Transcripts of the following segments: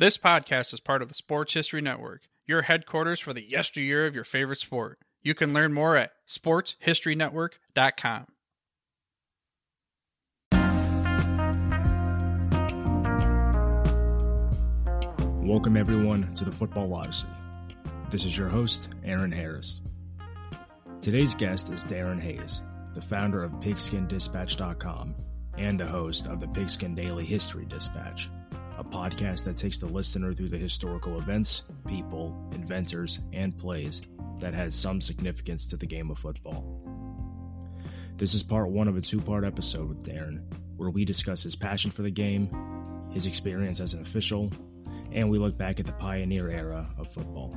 This podcast is part of the Sports History Network, your headquarters for the yesteryear of your favorite sport. You can learn more at sportshistorynetwork.com. Welcome, everyone, to the Football Odyssey. This is your host, Aaron Harris. Today's guest is Darin Hayes, the founder of PigskinDispatch.com and the host of the Pigskin Daily History Dispatch, a podcast that takes the listener through the historical events, people, inventors, and plays that has some significance to the game of football. This is part one of a two part episode with Darin, where we discuss his passion for the game, his experience as an official, and we look back at the pioneer era of football.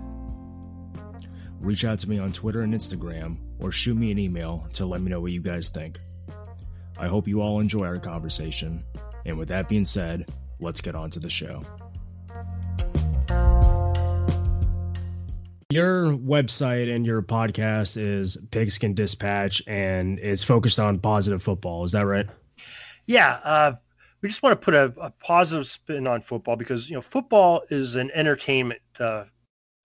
Reach out to me on Twitter and Instagram, or shoot me an email to let me know what you guys think. I hope you all enjoy our conversation, and with that being said, let's get on to the show. Your website and your podcast is Pigskin Dispatch, and it's focused on positive football. Is that right? Yeah, uh, we just want to put a, a, positive spin on football because you know football is an entertainment uh,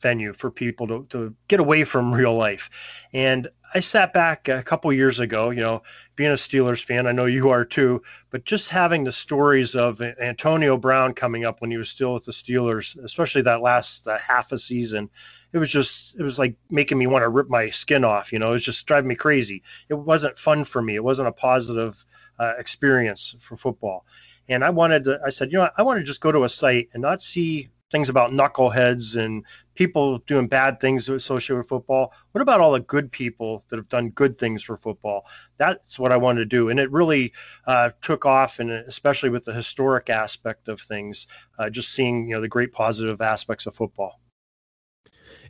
venue for people to, to get away from real life. And I sat back a couple years ago, you know, being a Steelers fan, I know you are too, but just having the stories of Antonio Brown coming up when he was still with the Steelers, especially that last uh, half a season, it was just, it was like making me want to rip my skin off. You know, it was just driving me crazy. It wasn't fun for me. It wasn't a positive uh, experience for football. And I wanted to, I said, you know, I want to just go to a site and not see things about knuckleheads and people doing bad things associated with football. What about all the good people that have done good things for football? That's what I wanted to do, and it really uh, took off, and especially with the historic aspect of things, uh, just seeing you know the great positive aspects of football.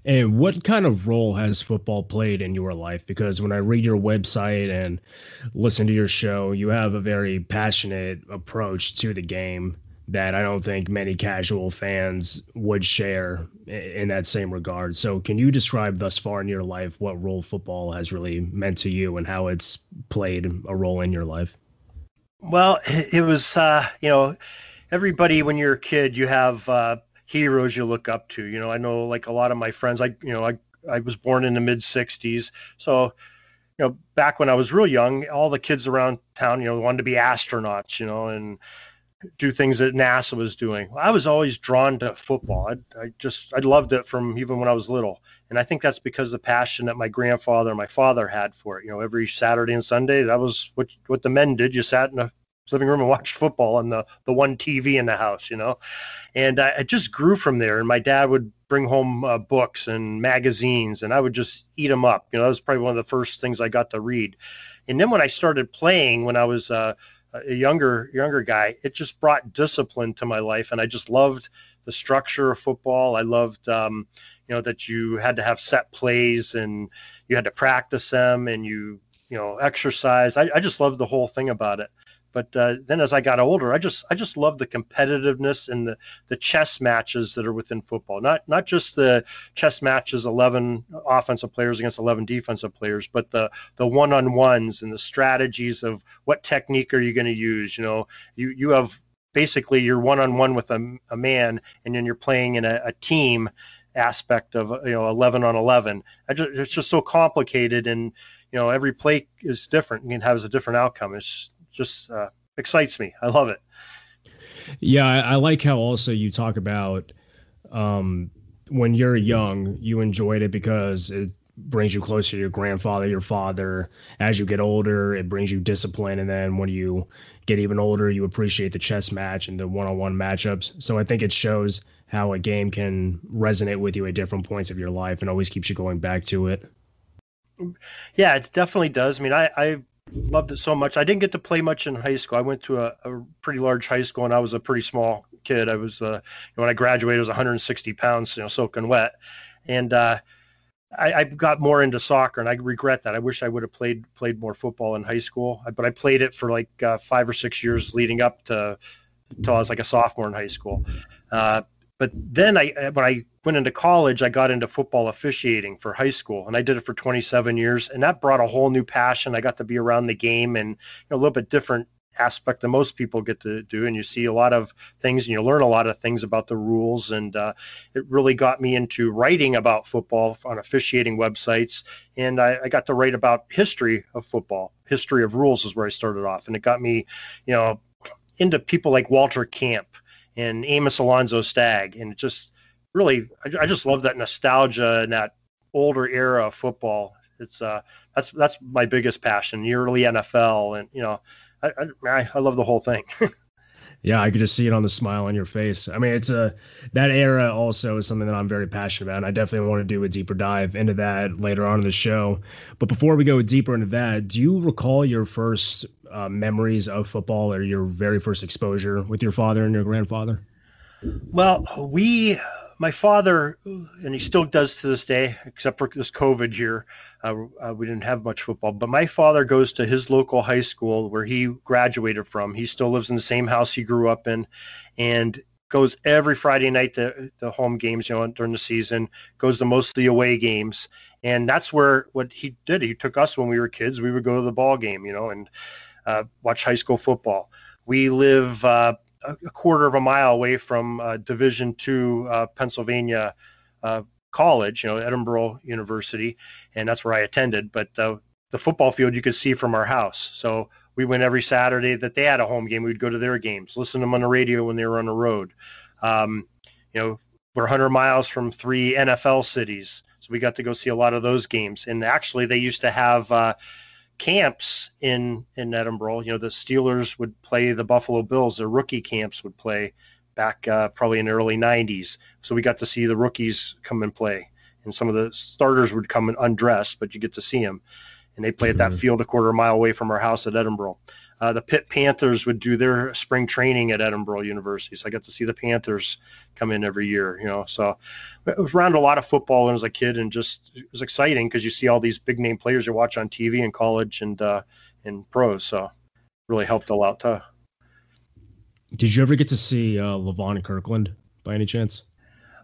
And what kind of role has football played in your life? Because when I read your website and listen to your show, you have a very passionate approach to the game that I don't think many casual fans would share in that same regard. So, can you describe thus far in your life what role football has really meant to you and how it's played a role in your life? Well, it was, uh, you know, everybody when you're a kid, you have uh, heroes you look up to. You know, I know like a lot of my friends, I, you know, I, I was born in the mid 60s. So, you know, back when I was real young, all the kids around town, you know, wanted to be astronauts, you know, and, do things that NASA was doing. I was always drawn to football. I, I, just I loved it from even when I was little, and I think that's because the passion that my grandfather and my father had for it. You know, every Saturday and Sunday, that was what what the men did. You sat in the living room and watched football on the the one TV in the house. You know, and I, it just grew from there. And my dad would bring home uh, books and magazines, and I would just eat them up. You know, that was probably one of the first things I got to read. And then when I started playing, when I was uh, a younger younger guy, it just brought discipline to my life, and I just loved the structure of football. I loved, um, you know, that you had to have set plays and you had to practice them, and you you know exercise. I, I just loved the whole thing about it. But uh, then as I got older, I just I just love the competitiveness and the the chess matches that are within football. Not not just the chess matches, eleven offensive players against eleven defensive players, but the the one on ones and the strategies of what technique are you going to use. You know, you you have basically you're one on one with a, a man, and then you're playing in a, a team aspect of you know 11 on 11 just, it's just so complicated and you know every play is different and has a different outcome it's just uh, excites me. I love it. Yeah, I, I, like how also you talk about um, when you're young, you enjoyed it because it brings you closer to your grandfather, your father. As you get older, it brings you discipline, and then when you get even older, you appreciate the chess match and the one-on-one matchups. So I think it shows how a game can resonate with you at different points of your life and always keeps you going back to it. Yeah, it definitely does. I mean, I, I loved it so much. I didn't get to play much in high school. I went to a, a pretty large high school, and I was a pretty small kid. I was uh, when I graduated, I was 160 pounds, you know, soaking wet, and uh, I, I, got more into soccer, and I regret that. I wish I would have played played more football in high school, but I played it for like uh, five or six years leading up to until I was like a sophomore in high school. Uh, but then I, uh, when I went into college, I got into football officiating for high school, and I did it for 27 years, and that brought a whole new passion. I got to be around the game and you know, a little bit different aspect that most people get to do. And you see a lot of things and you learn a lot of things about the rules. And uh, it really got me into writing about football on officiating websites. And I, I got to write about history of football. History of rules is where I started off. And it got me, you know, into people like Walter Camp and Amos Alonzo Stagg. And it just really, I, I just love that nostalgia and that older era of football. It's uh, that's that's my biggest passion, the early NFL, and you know, I I, I love the whole thing. yeah, I could just see it on the smile on your face. I mean, it's a that era also is something that I'm very passionate about. And I definitely want to do a deeper dive into that later on in the show. But before we go deeper into that, do you recall your first uh, memories of football or your very first exposure with your father and your grandfather? Well, we my father, and he still does to this day, except for this COVID year, uh, uh, we didn't have much football. But my father goes to his local high school where he graduated from. He still lives in the same house he grew up in, and goes every Friday night to the home games. You know, during the season, goes to most of the away games, and that's where what he did. He took us when we were kids. We would go to the ball game, you know, and uh, watch high school football. We live uh, a, quarter of a mile away from uh, Division two uh, Pennsylvania uh, college, you know, Edinboro University, and that's where I attended. But uh, the football field you could see from our house, so we went every Saturday that they had a home game. We'd go to their games, listen to them on the radio when they were on the road. Um, you know, we're 100 miles from three NFL cities, so we got to go see a lot of those games. And actually, they used to have uh, camps in in Edinboro. You know, the Steelers would play the Buffalo Bills. Their rookie camps would play back uh, probably in the early '90s. So we got to see the rookies come and play, and some of the starters would come and undress, but you get to see them. And they play at that mm-hmm. field a quarter mile away from our house at Edinboro. Uh, the Pitt Panthers would do their spring training at Edinboro University, so I got to see the Panthers come in every year. You know, so it was around a lot of football when I was a kid, and just it was exciting because you see all these big name players you watch on TV in college and uh, in pros. So really helped a lot too. Did you ever get to see uh, Levon Kirkland by any chance?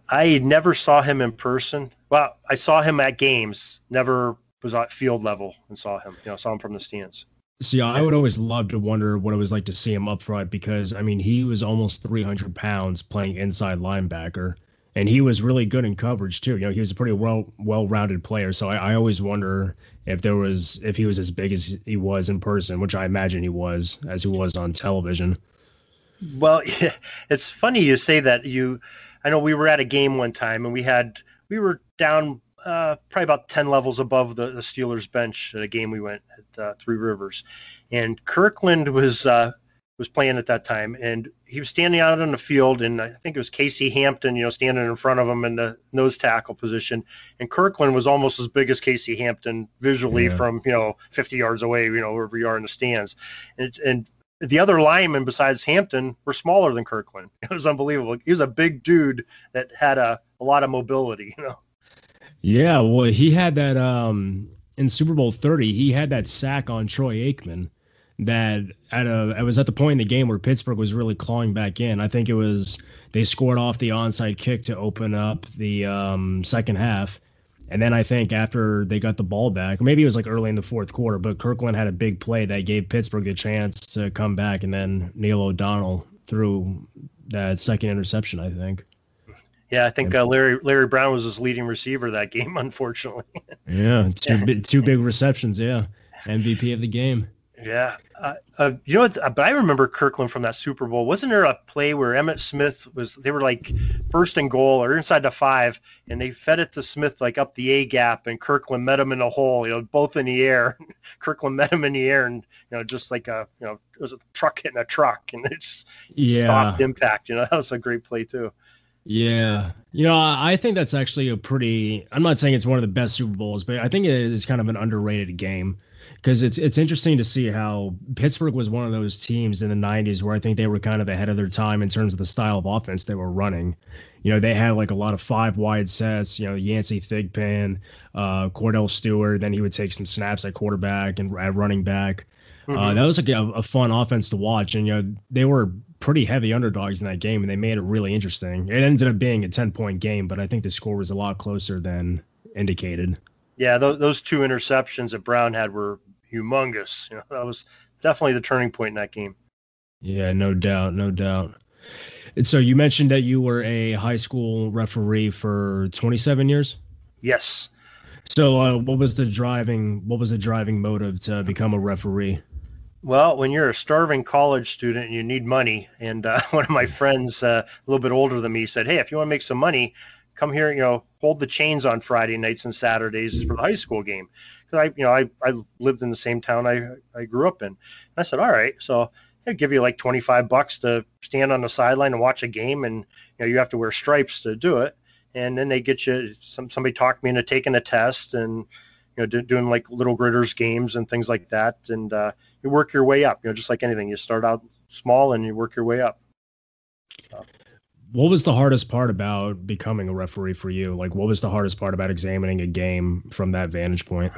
I never saw him in person. Well, I saw him at games. Never was at field level and saw him. You know, saw him from the stands. See, I would always love to wonder what it was like to see him up front because I mean he was almost 300 pounds playing inside linebacker, and he was really good in coverage too. You know, he was a pretty well well rounded player. So I, I always wonder if there was if he was as big as he was in person, which I imagine he was as he was on television. Well, it's funny you say that. You, I know we were at a game one time and we had we were down uh, probably about 10 levels above the, the, Steelers bench at a game we went at uh, Three Rivers. And Kirkland was uh, was playing at that time, and he was standing out on the field, and I think it was Casey Hampton, you know, standing in front of him in the nose tackle position. And Kirkland was almost as big as Casey Hampton visually yeah. from, you know, 50 yards away, you know, wherever you are in the stands. And, and the other linemen besides Hampton were smaller than Kirkland. It was unbelievable. He was a big dude that had a, a lot of mobility, you know. Yeah, well, he had that um in Super Bowl 30, he had that sack on Troy Aikman that at a it was at the point in the game where Pittsburgh was really clawing back in. I think it was they scored off the onside kick to open up the um, second half. And then I think after they got the ball back, maybe it was like early in the fourth quarter, but Kirkland had a big play that gave Pittsburgh the chance to come back, and then Neil O'Donnell threw that second interception, I think. Yeah, I think uh, Larry Larry Brown was his leading receiver that game, unfortunately. yeah, two two big receptions. Yeah, MVP of the game. Yeah, uh, uh, you know what? But I remember Kirkland from that Super Bowl. Wasn't there a play where Emmitt Smith was? They were like first and goal or inside the five, and they fed it to Smith like up the A gap, and Kirkland met him in a hole. You know, both in the air. Kirkland met him in the air, and you know, just like a you know, it was a truck hitting a truck, and it just yeah. stopped impact. You know, that was a great play too. Yeah. You know, I think that's actually a pretty I'm not saying it's one of the best Super Bowls, but I think it is kind of an underrated game because it's it's interesting to see how Pittsburgh was one of those teams in the 90s where I think they were kind of ahead of their time in terms of the style of offense they were running. You know, they had like a lot of five wide sets, you know, Yancey Thigpen, uh, Kordell Stewart, then he would take some snaps at quarterback and at running back. Mm-hmm. Uh, that was like a, a, fun offense to watch, and you know they were pretty heavy underdogs in that game, and they made it really interesting. It ended up being a ten point game, but I think the score was a lot closer than indicated. Yeah, those, those two interceptions that Brown had were humongous. You know, that was definitely the turning point in that game. Yeah, no doubt, no doubt. And so you mentioned that you were a high school referee for 27 years. Yes. So, uh, what was the driving? What was the driving motive to become a referee? Well, when you're a starving college student and you need money, and uh, one of my friends, uh, a little bit older than me, said, "Hey, if you want to make some money, come here. You know, hold the chains on Friday nights and Saturdays for the high school game." Because I, you know, I, I lived in the same town I I grew up in. And I said, "All right." So I'd give you like 25 bucks to stand on the sideline and watch a game, and you know, you have to wear stripes to do it. And then they get you. Some somebody talked me into taking a test and you know, do, doing like little gritters games and things like that. And uh, you work your way up, you know, just like anything. You start out small and you work your way up. So. What was the hardest part about becoming a referee for you? Like, what was the hardest part about examining a game from that vantage point?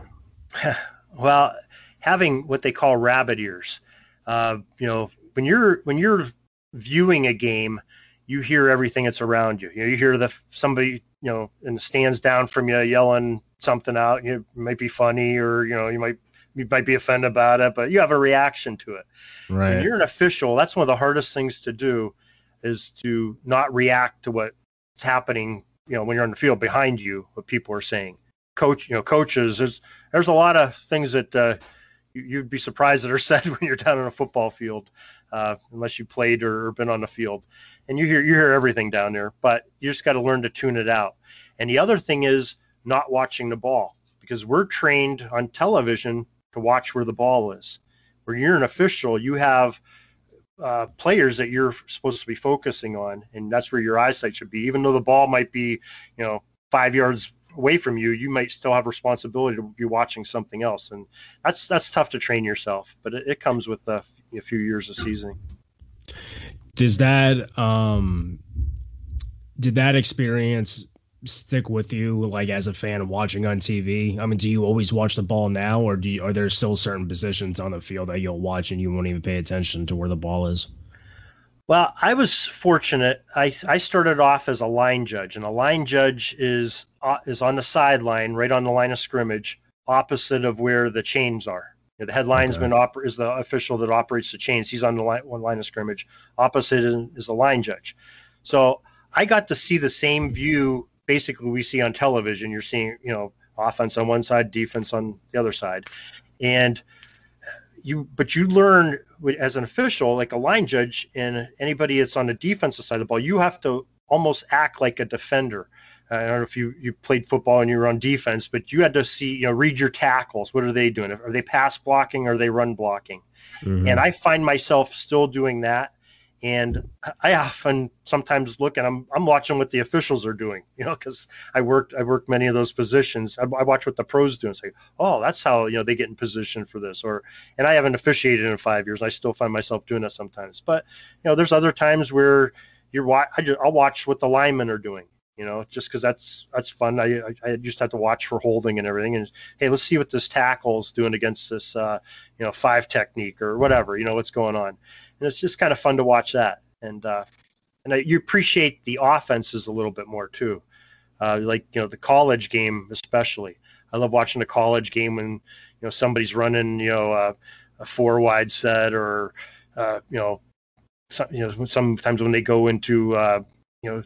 well, having what they call rabbit ears. Uh, you know, when you're when you're viewing a game, you hear everything that's around you. You know, you hear the somebody you know in the stands down from you yelling something out. You might be funny, or you know, you might you might be offended about it, but you have a reaction to it. Right. When you're an official, that's one of the hardest things to do is to not react to what's happening. You know, when you're on the field behind you, what people are saying. Coach, you know, coaches. There's there's a lot of things that uh, you, would be surprised that are said when you're down on a football field, uh, unless you played or been on the field, and you hear you hear everything down there. But you just got to learn to tune it out. And the other thing is not watching the ball because we're trained on television to watch where the ball is. Where you're an official, you have uh, players that you're supposed to be focusing on, and that's where your eyesight should be. Even though the ball might be, you know, five yards away from you, you might still have responsibility to be watching something else, and that's that's tough to train yourself. But it, it comes with a, a few years of seasoning. Does that um, did that experience stick with you like as a fan watching on TV? I mean, do you always watch the ball now, or do you, are there still certain positions on the field that you'll watch and you won't even pay attention to where the ball is? Well, I was fortunate. I, I started off as a line judge, and a line judge is uh, is on the sideline, right on the line of scrimmage, opposite of where the chains are. You know, the head linesman okay. oper- is the official that operates the chains. He's on the line, one line of scrimmage. Opposite is, is the line judge. So I got to see the same view basically we see on television. You're seeing, you know, offense on one side, defense on the other side, and you. But you learn as an official, like a line judge, and anybody that's on the defensive side of the ball, you have to almost act like a defender. I don't know if you, you played football and you were on defense, but you had to see, you know, read your tackles. What are they doing? Are they pass blocking? Or are they run blocking? Mm-hmm. And I find myself still doing that and I often sometimes look and I'm I'm watching what the officials are doing, you know, because I worked I worked many of those positions. I, I, watch what the pros do and say, oh, that's how you know they get in position for this. Or and I haven't officiated in five years. I still find myself doing that sometimes. But you know, there's other times where you're I just I'll watch what the linemen are doing, you know, just because that's that's fun. I, I, just have to watch for holding and everything. And hey, let's see what this tackle is doing against this, uh, you know, five technique or whatever. You know what's going on, and it's just kind of fun to watch that. And uh, and I, you appreciate the offenses a little bit more too, uh, like you know the college game especially. I love watching the college game when you know somebody's running, you know, a four wide set or uh, you know, some, you know sometimes when they go into uh, you know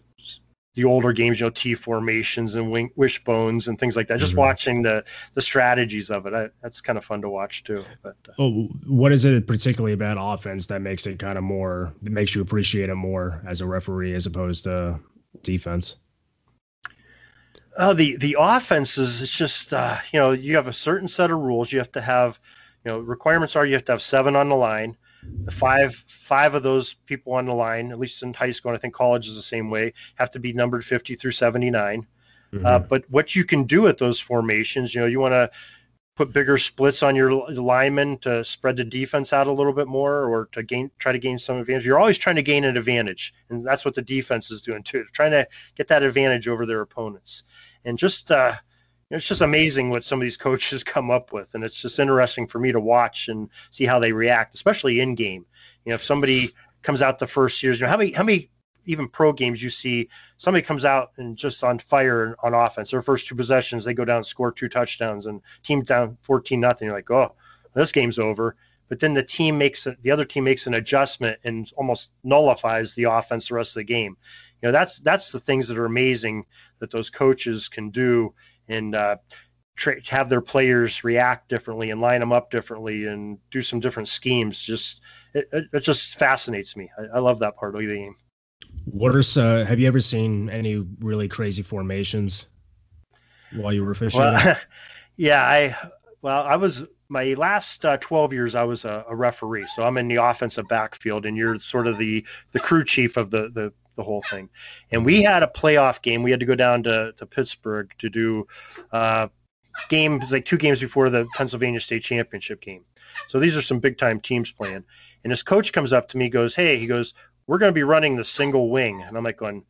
the older games, you know, T formations and wing, wishbones and things like that. Just mm-hmm. watching the the strategies of it, I, that's kind of fun to watch too. But uh, oh, what is it particularly about offense that makes it kind of more that makes you appreciate it more as a referee as opposed to defense? Oh, the the offense is it's just uh, you know you have a certain set of rules. You have to have you know requirements are you have to have seven on the line the five five of those people on the line, at least in high school, and I think college is the same way, have to be numbered 50 through 79. Mm-hmm. Uh, but what you can do at those formations, you know, you want to put bigger splits on your linemen to spread the defense out a little bit more or to gain try to gain some advantage. You're always trying to gain an advantage, and that's what the defense is doing too, trying to get that advantage over their opponents. And just uh, it's just amazing what some of these coaches come up with, and it's just interesting for me to watch and see how they react, especially in game. You know, if somebody comes out the first years, you know, how many how many even pro games you see somebody comes out and just on fire on offense. Their first two possessions, they go down, score two touchdowns, and team down fourteen nothing. You're like, oh, this game's over. but then the team makes the other team makes an adjustment and almost nullifies the offense the rest of the game. You know, that's that's the things that are amazing that those coaches can do and uh, tra- have their players react differently and line them up differently and do some different schemes. Just it, it, it just fascinates me. I, I, love that part of the game. What are uh, have you ever seen any really crazy formations while you were fishing? Well, yeah, I well, I was my last uh, 12 years i was a, a, referee so i'm in the offensive backfield and you're sort of the the crew chief of the the, the whole thing and we had a playoff game we had to go down to, to pittsburgh to do uh, games like two games before the pennsylvania state championship game so these are some big time teams playing and his coach comes up to me goes hey he goes we're going to be running the single wing and i'm like going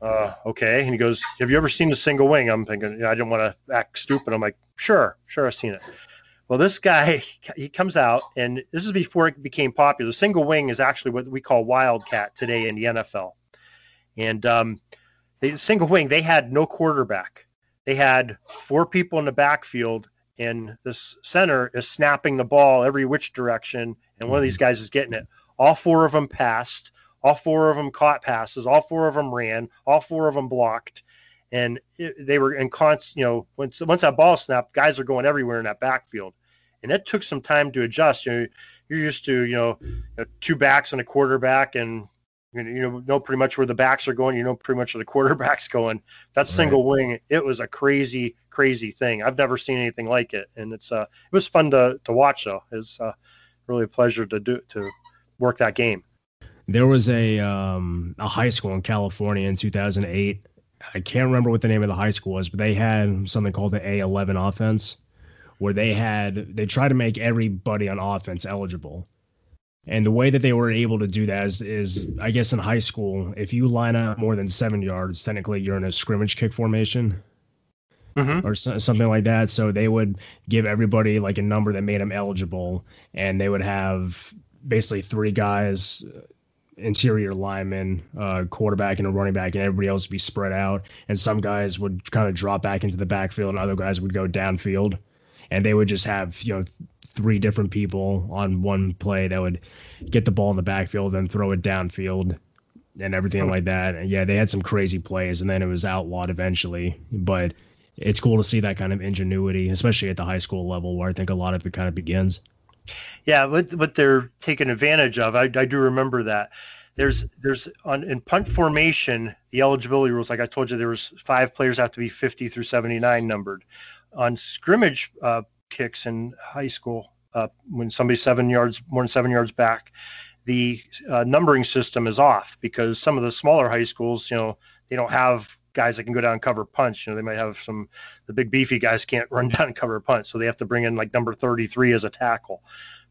uh, okay. And he goes, Have you ever seen the single wing? I'm thinking, I didn't want to act stupid. I'm like, Sure, sure, I've seen it. Well, this guy, he comes out, and this is before it became popular. Single wing is actually what we call wildcat today in the NFL. And um, the single wing, they had no quarterback. They had four people in the backfield, and this center is snapping the ball every which direction, and one of these mm-hmm. guys is getting it. All four of them passed. All four of them caught passes. All four of them ran. All four of them blocked and it, they were in constant. You know, once once that ball snapped, guys are going everywhere in that backfield, and it took some time to adjust. You know, you're used to you know, two backs and a quarterback, and you know, know pretty much where the backs are going. You know pretty much where the quarterback's going. That right. single wing, it was a crazy, crazy thing. I've never seen anything like it, and it's uh, it was fun to to watch though. It's uh, really a pleasure to do to work that game. There was a um, a high school in California in 2008 I can't remember what the name of the high school was, but they had something called the A11 offense, where they had they tried to make everybody on offense eligible. And the way that they were able to do that is, is, I guess, in high school, if you line up more than seven yards, technically you're in a scrimmage kick formation. Mm-hmm. Or so, something like that. So they would give everybody like a number that made them eligible, and they would have basically three guys interior lineman, uh, quarterback, and a running back, and everybody else would be spread out. And some guys would kind of drop back into the backfield, and other guys would go downfield. And they would just have you know three different people on one play that would get the ball in the backfield and throw it downfield and everything like that. And yeah, they had some crazy plays, and then it was outlawed eventually. But it's cool to see that kind of ingenuity, especially at the high school level, where I think a lot of it kind of begins. Yeah, what what they're taking advantage of, I, I do remember that. There's there's on in punt formation, the eligibility rules, like I told you, there was five players have to be 50 through 79 numbered. On scrimmage uh, kicks in high school, uh, when somebody's seven yards more than seven yards back, the uh, numbering system is off because some of the smaller high schools, you know, they don't have guys that can go down and cover punch. You know, they might have some the big beefy guys can't run down and cover punch, so they have to bring in like number 33 as a tackle.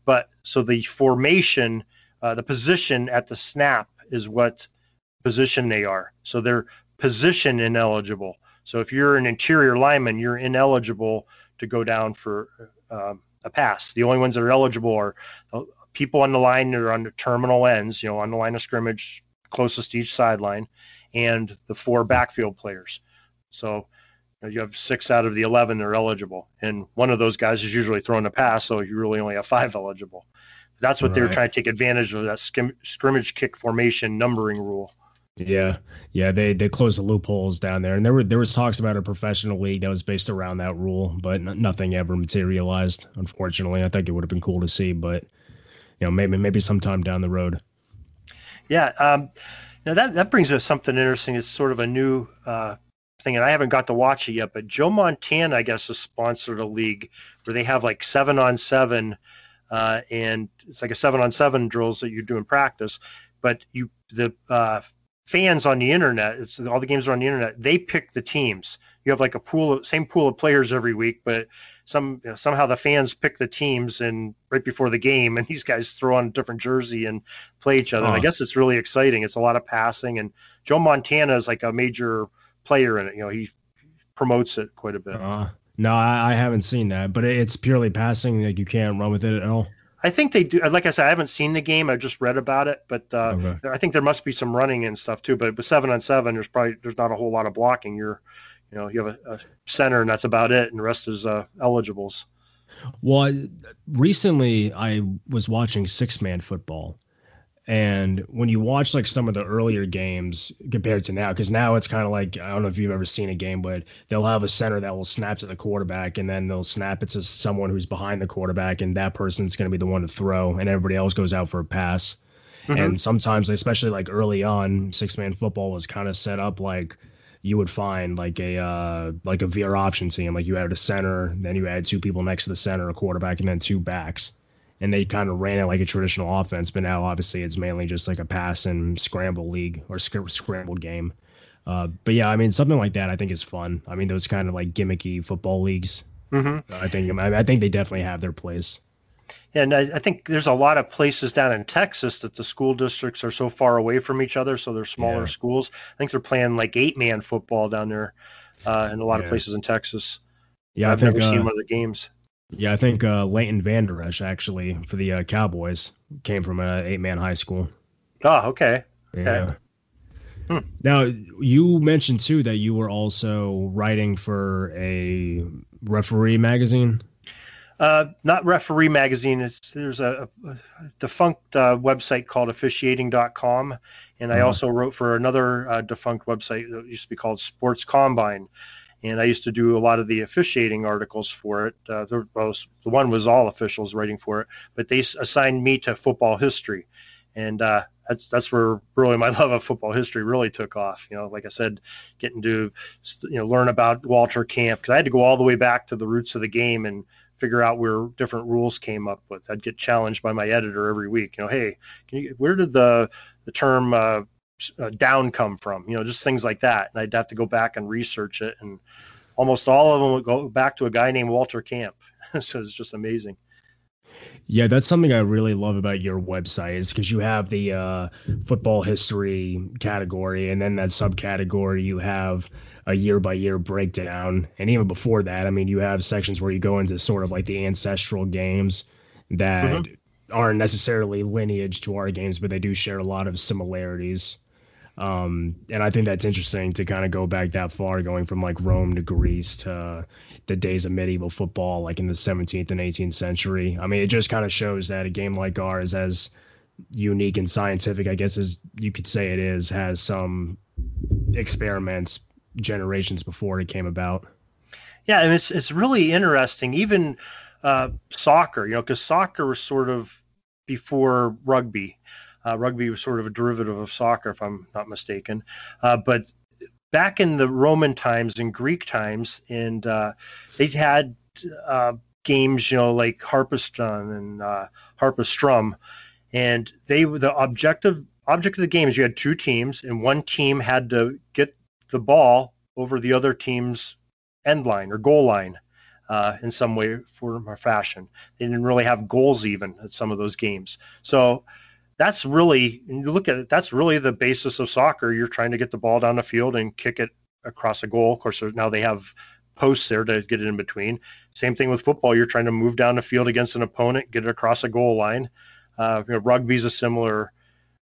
But so the formation, uh, the position at the snap is what position they are. So they're position ineligible. So if you're an interior lineman, you're ineligible to go down for um, a pass. The only ones that are eligible are uh, people on the line that are on the terminal ends, you know, on the line of scrimmage, closest to each sideline, and the four backfield players. So you have six out of the 11 that are eligible. And one of those guys is usually throwing a pass, so you really only have five eligible. That's what right. they're trying to take advantage of that skim, scrimmage kick formation numbering rule. Yeah, yeah, they they closed the loopholes down there, and there were there was talks about a professional league that was based around that rule, but n- nothing ever materialized. Unfortunately, I think it would have been cool to see, but you know, maybe maybe sometime down the road. Yeah, um, now that that brings us something interesting. It's sort of a new uh, thing, and I haven't got to watch it yet. But Joe Montana, I guess, has sponsored a league where they have like seven on seven, uh, and it's like a seven on seven drills that you do in practice. But you the uh, fans on the internet, it's all the games are on the internet. They pick the teams. You have like a pool of same pool of players every week, but some you know, somehow the fans pick the teams and right before the game, and these guys throw on a different jersey and play each other. And I guess it's really exciting. It's a lot of passing, and Joe Montana is like a major player in it. You know, he promotes it quite a bit. Uh, no, I, I, haven't seen that, but it's purely passing. Like you can't run with it at all. I think they do. Like I said, I haven't seen the game. I've just read about it, but uh, okay. I think there must be some running and stuff too. But with seven on seven, there's probably there's not a whole lot of blocking. You're you know you have a, a, center and that's about it and the rest is uh, eligibles Well, recently I was watching six man football. And when you watch like some of the earlier games compared to now, because now it's kind of like I don't know if you've ever seen a game, but they'll have a center that will snap to the quarterback, and then they'll snap it to someone who's behind the quarterback, and that person's going to be the one to throw, and everybody else goes out for a pass. Mm-hmm. And sometimes, especially like early on, six man football was kind of set up like you would find like a uh, like a veer option team. Like you had a center, then you had two people next to the center, a quarterback, and then two backs. And they kind of ran it like a traditional offense, but now obviously it's mainly just like a pass and scramble league or sc- scrambled game. Uh, but yeah, I mean something like that I think is fun. I mean those kind of like gimmicky football leagues. Mm-hmm. I think I think they definitely have their place. And I, I, think there's a lot of places down in Texas that the school districts are so far away from each other, so they're smaller yeah. schools. I think they're playing like eight man football down there uh, in a lot yeah. of places in Texas. Yeah, I've think, never uh, seen one of the games. Yeah, I think uh, Leighton Vander Esch actually for the uh, Cowboys came from an eight man high school. Oh, okay. Okay. Yeah. Hmm. Now, you mentioned too that you were also writing for a referee magazine. Uh, not referee magazine. It's, there's a, a defunct uh, website called officiating.com. And I uh-huh. also wrote for another uh, defunct website that used to be called Sports Combine. And I used to do a lot of the officiating articles for it. Uh, the, well, the one was all officials writing for it, but they assigned me to football history. And uh, that's that's where really my love of football history really took off. You know, like I said, getting to you know learn about Walter Camp because I had to go all the way back to the roots of the game and figure out where different rules came up with. I'd get challenged by my editor every week. You know, hey, can you, where did the the term uh, uh, down come from? You know, just things like that. And I'd have to go back and research it. And almost all of them would go back to a guy named Walter Camp. so it's just amazing. Yeah, that's something I really love about your website is because you have the uh, football history category, and then that subcategory you have a year by year breakdown. And even before that, I mean, you have sections where you go into sort of like the ancestral games that mm-hmm. aren't necessarily lineage to our games, but they do share a lot of similarities. Um, and I think that's interesting to kind of go back that far, going from like Rome to Greece to the days of medieval football, like in the 17th and 18th century. I mean, it just kind of shows that a game like ours, as unique and scientific, I guess, as you could say it is, has some experiments generations before it came about. Yeah, and it's it's really interesting. Even uh, soccer, you know, because soccer was sort of before rugby. Uh, rugby was sort of a derivative of soccer, if I'm not mistaken. Uh, but back in the Roman times and Greek times, and uh, they had uh, games, you know, like Harpaston and uh, Harpastrum, and they the objective object of the game is you had two teams, and one team had to get the ball over the other team's end line or goal line uh, in some way, form, or fashion. They didn't really have goals even at some of those games. So that's really, you look at it, that's really the basis of soccer. You're trying to get the ball down the field and kick it across a goal. Of course, now they have posts there to get it in between. Same thing with football. You're trying to move down the field against an opponent, get it across a goal line. Uh, you know, rugby's a similar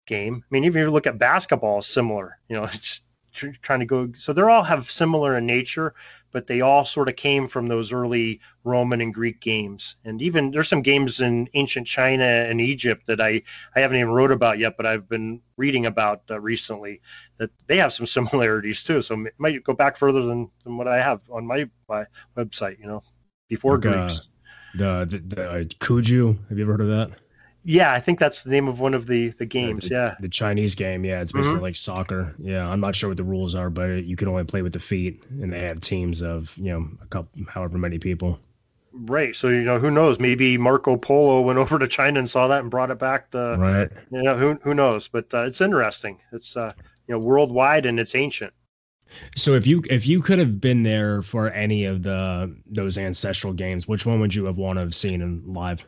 game. I mean, even if you look at basketball, similar. You know, it's trying to go. So they all have similar in nature, but they all sort of came from those early Roman and Greek games. And even there's some games in ancient China and Egypt that I I haven't even wrote about yet, but I've been reading about uh, recently that they have some similarities too. So it might go back further than, than what I have on my, my website. You know, before like, Greeks. Uh, the the, the uh, Cuju. Have you ever heard of that? Yeah, I think that's the name of one of the the games. The, yeah, the Chinese game. Yeah, it's basically mm-hmm. like soccer. Yeah, I'm not sure what the rules are, but you can only play with the feet, and they have teams of you know a couple, however many people. Right. So you know, who knows? Maybe Marco Polo went over to China and saw that and brought it back. To, right. You know, who who knows? But uh, it's interesting. It's uh, you know worldwide and it's ancient. So if you if you could have been there for any of the those ancestral games, which one would you have wanted to have seen in live?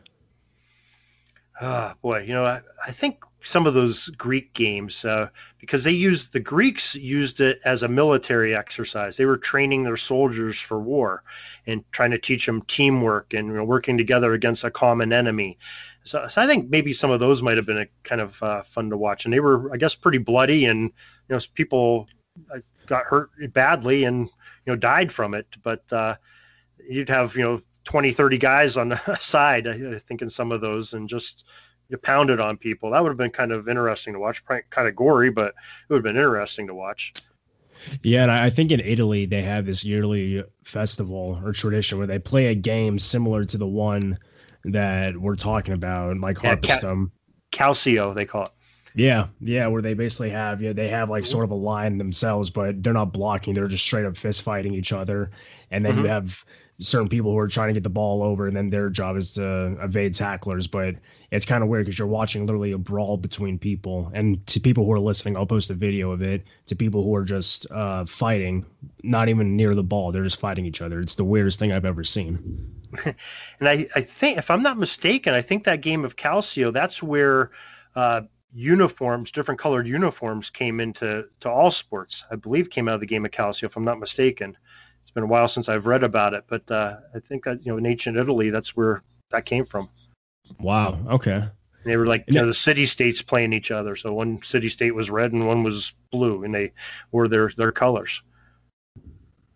Oh, boy, you know, I, I think some of those Greek games, uh, because they used the Greeks used it as a military exercise. They were training their soldiers for war and trying to teach them teamwork and you know, working together against a common enemy. So, so, I think maybe some of those might have been a kind of uh, fun to watch. And they were, I guess, pretty bloody, and you know, people uh, got hurt badly and you know died from it. But uh, you'd have you know 20, 30 guys on the side, I think, in some of those, and just you pounded on people. That would have been kind of interesting to watch. Kind of gory, but it would have been interesting to watch. Yeah, and I think in Italy they have this yearly festival or tradition where they play a game similar to the one that we're talking about, like yeah, Harpestone. Ca- Calcio, they call it. Yeah, yeah, where they basically have you know, they have like mm-hmm. sort of a line themselves, but they're not blocking; they're just straight up fist fighting each other, and then mm-hmm. you have certain people who are trying to get the ball over, and then their job is to evade tacklers. But it's kind of weird because you're watching literally a brawl between people. And to people who are listening, I'll post a video of it. To people who are just uh, fighting, not even near the ball, they're just fighting each other. It's the weirdest thing I've ever seen. and I, I think, if I'm not mistaken, I think that game of Calcio, that's where. Uh, uniforms, different colored uniforms came into to all sports. I believe came out of the game of Calcio, if I'm not mistaken it's been a while since I've read about it, but uh, I think that you know in ancient Italy, that's where that came from. Wow. Okay. And they were like you know the city states playing each other. So one city state was red and one was blue, and they were their their colors.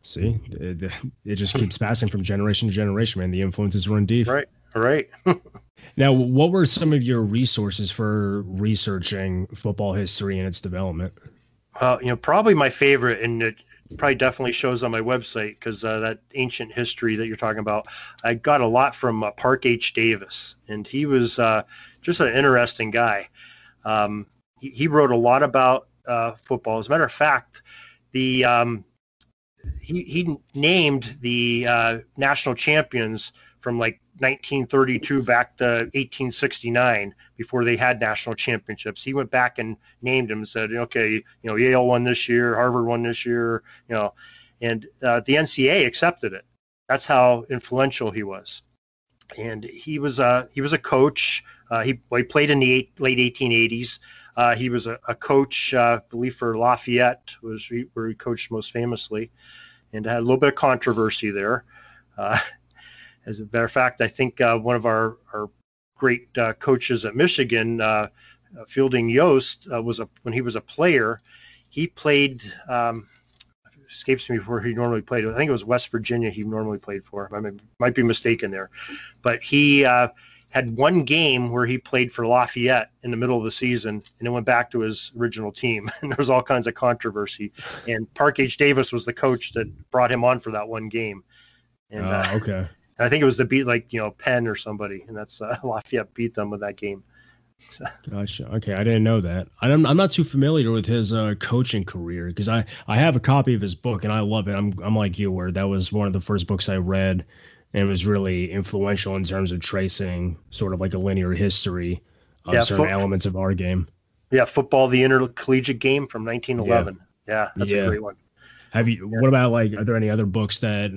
See, it, it just keeps passing from generation to generation, man. The influences run deep. Right. All right. now, what were some of your resources for researching football history and its development? Well, you know, probably my favorite, and it, probably definitely shows on my website because uh, that ancient history that you're talking about, I got a lot from uh, Park H. Davis, and he was uh, just an interesting guy. Um, he, he, wrote a lot about uh, football. As a matter of fact, the um, he, he named the uh, national champions from like 1932 back to 1869 before they had national championships. He went back and named them said, okay, you know, Yale won this year, Harvard won this year, you know, and uh, the NCAA accepted it. That's how influential he was. And he was a he was a coach. Uh, he, well, he played in the eight, late 1880s. Uh, he was a, a coach, uh, I believe, for Lafayette, was where he coached most famously, and had a little bit of controversy there. Uh, as a matter of fact, I think uh, one of our, our great uh, coaches at Michigan, uh, uh Fielding Yost, uh, was a when he was a player, he played. Um, escapes me where he normally played. I think it was West Virginia. He normally played for. I might be mistaken there, but he uh, had one game where he played for Lafayette in the middle of the season and then went back to his original team. And there was all kinds of controversy. And Park H. Davis was the coach that brought him on for that one game. And, uh, okay. And I think it was the beat like you know Penn or somebody, and that's uh, Lafayette beat them with that game. So. Gotcha. Okay, I didn't know that. I'm I'm not too familiar with his uh, coaching career because I I have a copy of his book and I love it. I'm I'm like you, where that was one of the first books I read, and it was really influential in terms of tracing sort of like a linear history of yeah, certain fo- elements of our game. Yeah, football, the intercollegiate game from 1911. Yeah, yeah that's yeah. a great one. Have you? What about like? Are there any other books that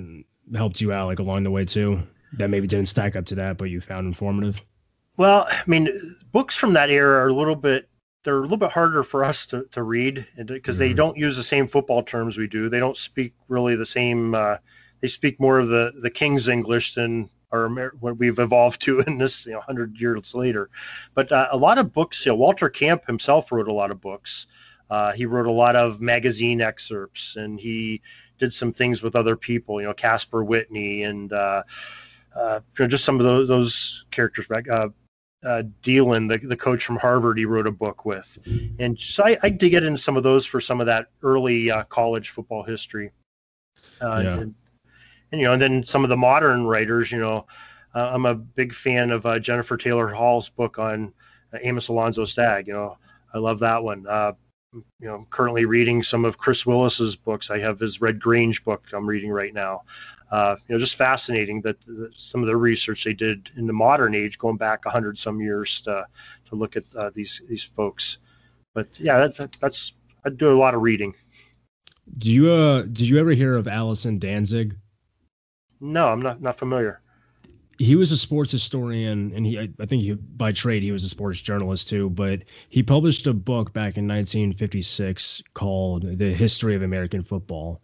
helped you out like along the way too that maybe didn't stack up to that but you found informative? Well i mean books from that era are a little bit they're a little bit harder for us to, to read because mm-hmm. they don't use the same football terms we do. They don't speak really the same uh, they speak more of the the king's english than our what we've evolved to in this you know 100 years later. But uh, a lot of books you know walter camp himself wrote a lot of books. Uh, he wrote a lot of magazine excerpts and he did some things with other people, you know, Casper Whitney and uh, uh, you know, just some of those, those characters back. Uh, uh, Deland, the, the coach from Harvard, he wrote a book with. And so I, I did get into some of those for some of that early uh, college football history. Uh, yeah. and, and, you know, and then some of the modern writers, you know, uh, I'm a big fan of uh, Jennifer Taylor Hall's book on uh, Amos Alonzo Stagg. You know, I love that one. You know, I'm currently reading some of Chris Willis's books. I have his Red Grange book I'm reading right now. Uh, you know, just fascinating that, that, some of the research they did in the modern age, going back a hundred some years to to look at uh, these these folks. But yeah, that, that, that's I do a lot of reading. Do you uh did you ever hear of Allison Danzig? No, I'm not not familiar he was a sports historian and he i think he by trade he was a sports journalist too but he published a book back in 1956 called the history of american football.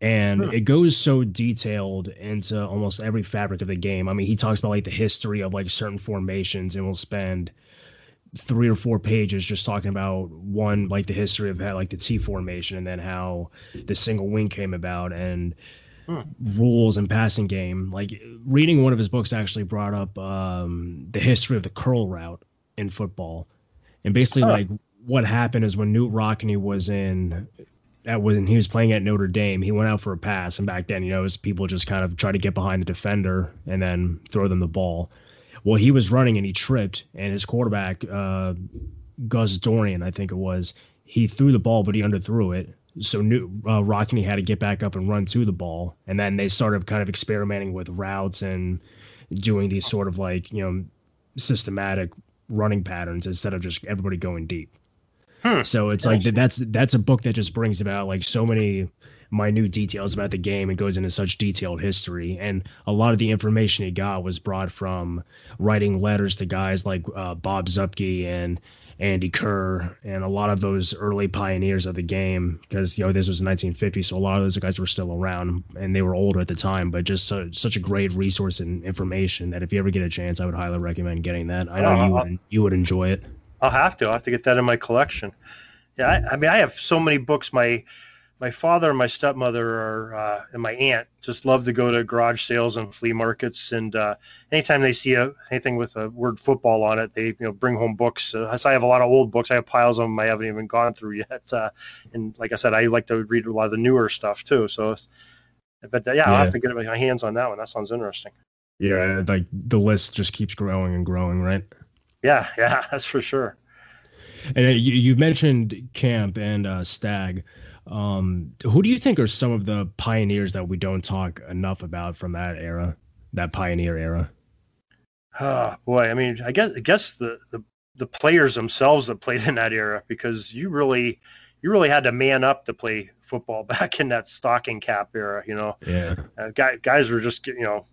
And huh. it goes so detailed into almost every fabric of the game. I mean he talks about like the history of like certain formations and we'll spend three or four pages just talking about one like the history of how like the t formation and then how the single wing came about. And hmm. rules and passing game. Like reading one of his books actually brought up um, the history of the curl route in football, and basically like what happened is when Knute Rockne was in at when he was playing at Notre Dame, he went out for a pass, and back then, you know, was people just kind of try to get behind the defender and then throw them the ball. Well, he was running and he tripped, and his quarterback, uh, Gus Dorian, I think it was, he threw the ball, but he underthrew it. So Knute, uh, Rockne had to get back up and run to the ball, and then they started kind of experimenting with routes and doing these sort of like you know systematic running patterns instead of just everybody going deep. Hmm. So it's like that's that's a book that just brings about like so many minute details about the game and goes into such detailed history. And a lot of the information he got was brought from writing letters to guys like uh, Bob Zuppke and Andy Kerr and a lot of those early pioneers of the game because you know this was 1950 so a lot of those guys were still around and they were older at the time but just so, such a great resource and information that if you ever get a chance I would highly recommend getting that I know uh, you would you would enjoy it I'll have to. I'll have to get that in my collection. Yeah, I, I mean, I have so many books. My my father and my stepmother are uh, and my aunt just love to go to garage sales and flea markets. And uh, anytime they see a, anything with a word football on it, they you know bring home books. Uh, so I have a lot of old books. I have piles of them I haven't even gone through yet. Uh, and like I said, I like to read a lot of the newer stuff too. So, but uh, yeah, I'll have to get my hands on that one. That sounds interesting. Yeah, like the list just keeps growing and growing, right? Yeah, yeah, that's for sure. And uh, you, have mentioned Camp and uh, Stagg. Um, who do you think are some of the pioneers that we don't talk enough about from that era, that pioneer era? Oh, boy, I mean, I guess I guess the, the the players themselves that played in that era because you really you really had to man up to play football back in that stocking cap era. You know, yeah, uh, guys, guys were just you know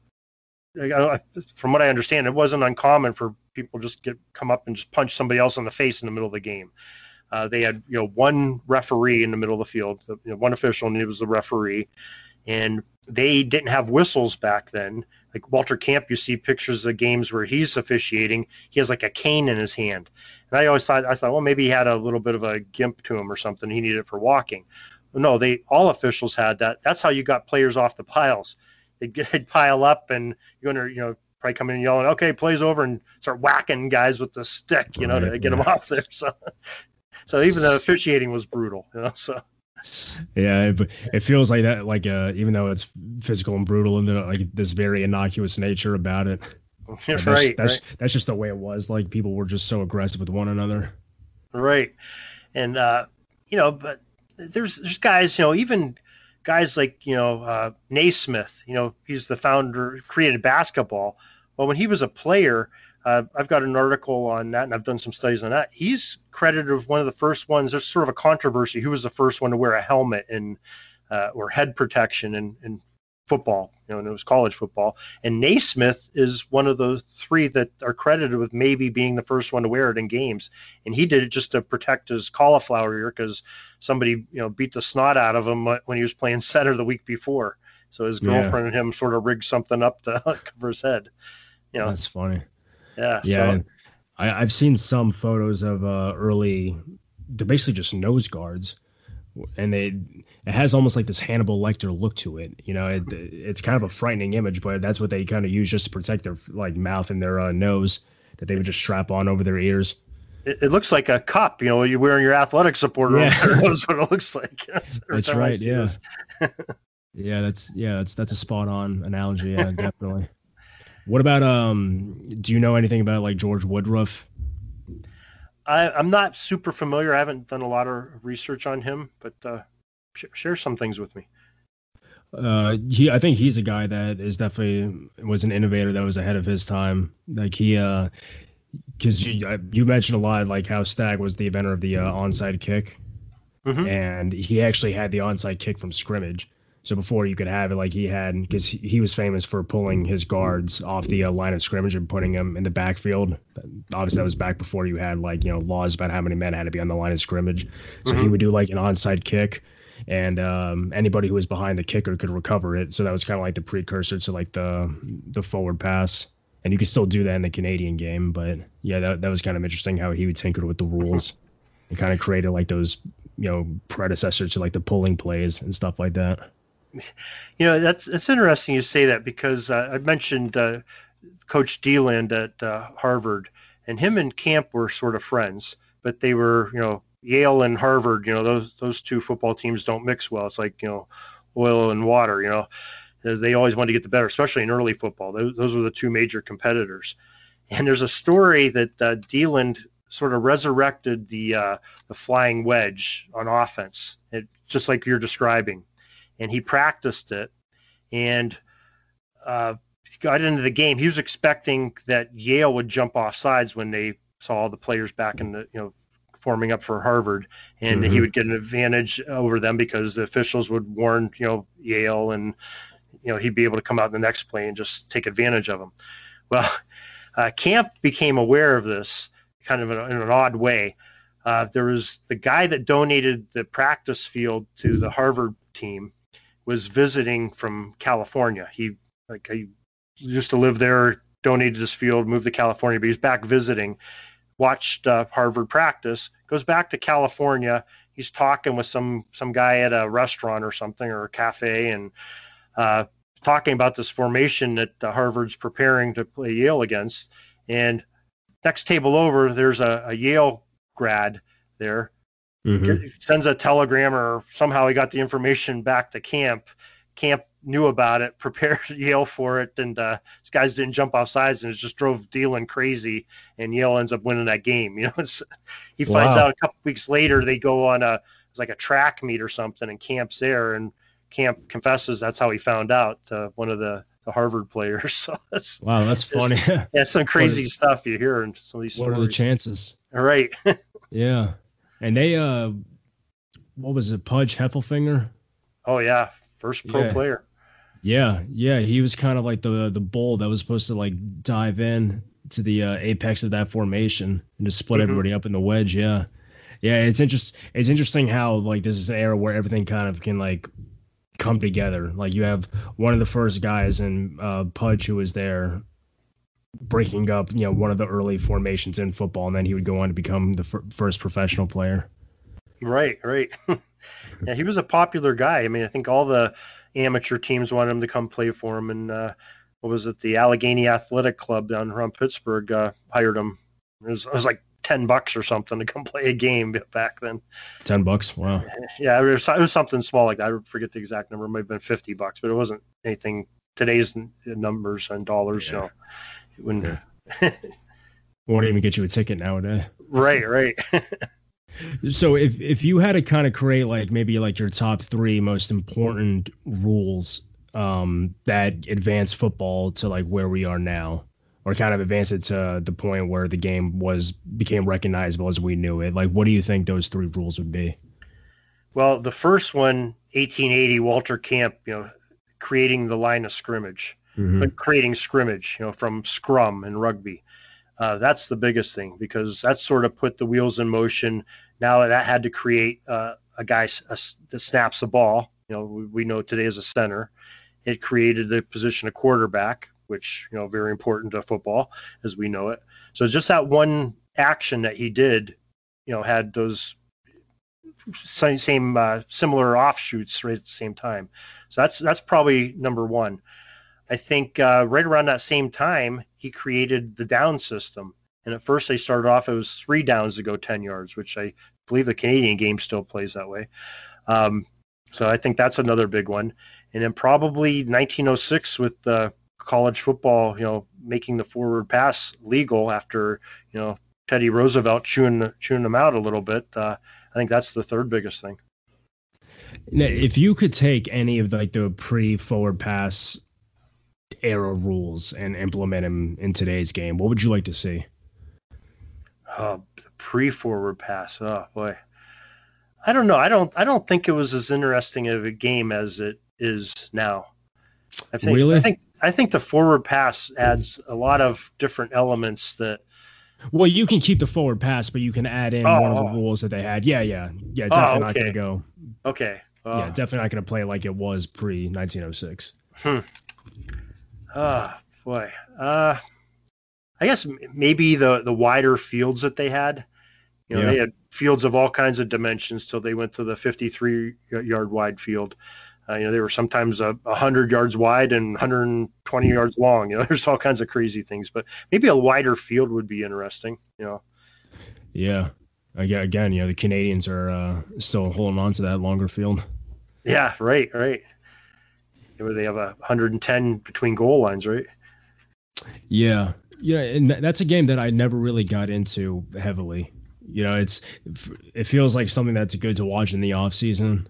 from what I understand, it wasn't uncommon for people just get come up and just punch somebody else in the face in the middle of the game. Uh, they had you know one referee in the middle of the field, you know, one official, and it was the referee. And they didn't have whistles back then. Like Walter Camp, you see pictures of games where he's officiating. He has like a cane in his hand, and I always thought I thought, well, maybe he had a little bit of a gimp to him or something. He needed it for walking. No, they all officials had that. That's how you got players off the piles they'd, they'd pile up and you're gonna you know probably come in and yelling, okay, plays over and start whacking guys with the stick, you know, right, to get yeah. them off there. So, so even the officiating was brutal, you know. So, yeah, it, it feels like that, like uh, even though it's physical and brutal, and like this very innocuous nature about it. That's, right. That's right. that's just the way it was. Like people were just so aggressive with one another. Right, and uh, you know, but there's there's guys, you know, even guys like you know uh, Naismith, you know he's the founder, created basketball. Well, when he was a player, uh, I've got an article on that, and I've done some studies on that. He's credited with one of the first ones. There's sort of a controversy who was the first one to wear a helmet and uh, or head protection in, in football, you know, and it was college football. And Naismith is one of those three that are credited with maybe being the first one to wear it in games. And he did it just to protect his cauliflower ear because somebody, you know, beat the snot out of him when he was playing center the week before. So his girlfriend yeah. and him sort of rigged something up to cover his head. You know, that's funny. Yeah. Yeah. So. I, I've seen some photos of uh, early, they're basically just nose guards and they it has almost like this Hannibal Lecter look to it. You know, it, it's kind of a frightening image, but that's what they kind of use just to protect their like mouth and their uh, nose that they would just strap on over their ears. It, it looks like a cup, you know, you're wearing your athletic supporter. Yeah. that's what it looks like. That's, that's right. Yeah. yeah, that's yeah, that's that's a spot on analogy. Yeah, definitely. What about um? Do you know anything about like George Woodruff? I, am not super familiar. I haven't done a lot of research on him, but uh, sh- share some things with me. Uh, he, I think he's a guy that is definitely was an innovator that was ahead of his time. Like he, uh, because you, you mentioned a lot like how Stagg was the inventor of the uh, onside kick, mm-hmm. and he actually had the onside kick from scrimmage. So before you could have it, like he had, because he was famous for pulling his guards off the uh, line of scrimmage and putting them in the backfield. Obviously, that was back before you had like you know laws about how many men had to be on the line of scrimmage. So mm-hmm. he would do like an onside kick, and um, anybody who was behind the kicker could recover it. So that was kind of like the precursor to like the the forward pass. And you could still do that in the Canadian game, but yeah, that that was kind of interesting how he would tinker with the rules and kind of created like those you know predecessors to like the pulling plays and stuff like that. You know, that's it's interesting you say that because uh, I mentioned uh, Coach Deland at uh, Harvard, and him and Camp were sort of friends, but they were, you know, Yale and Harvard. You know, those those two football teams don't mix well. It's like you know, oil and water. You know, they always want to get the better, especially in early football. Those, those were the two major competitors. And there's a story that uh, Deland sort of resurrected the uh, the flying wedge on offense, it, just like you're describing and he practiced it and uh, got into the game. He was expecting that Yale would jump off sides when they saw all the players back in the you know forming up for Harvard, and mm-hmm. he would get an advantage over them because the officials would warn you know Yale, and you know he'd be able to come out in the next play and just take advantage of them. Well, uh, Camp became aware of this kind of in, in an odd way. Uh, there was the guy that donated the practice field to the Harvard team was visiting from California. He like he used to live there, donated his field, moved to California, but he's back visiting. Watched uh, Harvard practice, goes back to California. He's talking with some some guy at a restaurant or something or a cafe, and uh, talking about this formation that uh, Harvard's preparing to play Yale against. And next table over, there's a, a Yale grad there Mm-hmm. Sends a telegram or somehow he got the information back to Camp. Camp knew about it, prepared Yale for it, and uh, these guys didn't jump off sides, and it just drove Deland crazy. And Yale ends up winning that game. You know, he finds wow. out a couple weeks later they go on a it's like a track meet or something, and Camp's there, and Camp confesses that's how he found out. Uh, one of the the Harvard players. So that's wow, that's funny. yeah, some crazy stuff you hear in some of these. What stories. are the chances? All right. yeah. And they, uh, what was it, Pudge Heffelfinger? Oh yeah, first pro yeah. player. Yeah, yeah, he was kind of like the the bull that was supposed to like dive in to the uh, apex of that formation and just split mm-hmm. everybody up in the wedge. Yeah, yeah, it's interest. It's interesting how like this is an era where everything kind of can like come together. Like you have one of the first guys in uh, Pudge who was there breaking up, you know, one of the early formations in football, and then he would go on to become the f- first professional player. Right, right. yeah, he was a popular guy. I mean, I think all the amateur teams wanted him to come play for him, and uh, what was it? The Allegheny Athletic Club down around Pittsburgh uh, hired him. It was, it was like ten bucks or something to come play a game back then. Ten bucks, wow. Yeah, it was, it was something small like that. I forget the exact number. It might have been fifty bucks, but it wasn't anything today's numbers and dollars. Yeah. You know, wouldn't. Yeah. Won't even get you a ticket nowadays. Right, right. so if if you had to kind of create like maybe like your top three most important rules um, that advance football to like where we are now, or kind of advance it to the point where the game was became recognizable as we knew it, like what do you think those three rules would be? Well, the first one, 1880, Walter Camp, you know, creating the line of scrimmage mm-hmm. creating scrimmage, you know, from scrum and rugby. Uh, that's the biggest thing because that sort of put the wheels in motion. Now that had to create uh, a guy a, that snaps the ball. You know, we, we know today as a center. It created the position of quarterback, which you know very important to football as we know it. So just that one action that he did, you know, had those same, same uh, similar offshoots right at the same time. So that's that's probably number one. I think uh, right around that same time, he created the down system. And at first, they started off, it was three downs to go 10 yards, which I believe the Canadian game still plays that way. Um, so I think that's another big one. And then probably 1906 with the college football, you know, making the forward pass legal after, you know, Teddy Roosevelt chewing, chewing them out a little bit. Uh, I think that's the third biggest thing. Now, if you could take any of like the pre forward pass era rules and implement them in today's game, what would you like to see? Oh, the pre-forward pass. Oh boy, I don't know. I don't. I don't think it was as interesting of a game as it is now. I think. Really? I think. I think the forward pass adds a lot of different elements that. Well, you can keep the forward pass, but you can add in oh, one of the oh. rules that they had. Yeah, yeah, yeah. Definitely oh, okay. not to go. Okay. yeah, definitely not going to play like it was pre 1906. Hmm. Oh boy. Uh, I guess maybe the the wider fields that they had. You know, yeah. they had fields of all kinds of dimensions till they went to the 53 yard wide field. Uh, you know, they were sometimes a uh, hundred yards wide and 120 yards long. You know, there's all kinds of crazy things, but maybe a wider field would be interesting. You know. Yeah. Again, you know, the Canadians are uh, still holding on to that longer field. Yeah. Right. Right. Where they have a 110 between goal lines, right? Yeah. Yeah, and that's a game that I never really got into heavily. You know, it's it feels like something that's good to watch in the off season,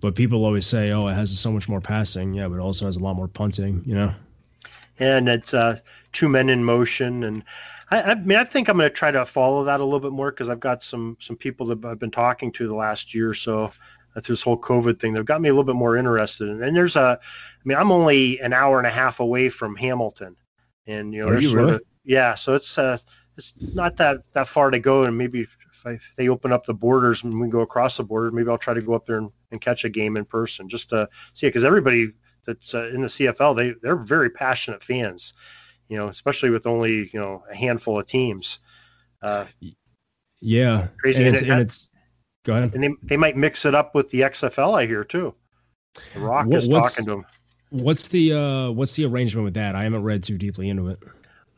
but people always say, "Oh, it has so much more passing." Yeah, but it also has a lot more punting. You know, and it's uh, two men in motion, and I, I mean, I think I'm going to try to follow that a little bit more because I've got some some people that I've been talking to the last year or so through this whole COVID thing. They've got me a little bit more interested. And there's a, I mean, I'm only an hour and a half away from Hamilton, and you know, Are you sort really? of, yeah, so it's uh, it's not that that far to go, and maybe if, I, if they open up the borders and we go across the border, maybe I'll try to go up there and, and catch a game in person just to see it because everybody that's uh, in the CFL they they're very passionate fans, you know, especially with only you know a handful of teams. Uh, yeah, crazy, and and it's, and it's go ahead. and they they might mix it up with the XFL. I hear too. The Rock What- is talking to him. What's the uh what's the arrangement with that? I haven't read too deeply into it.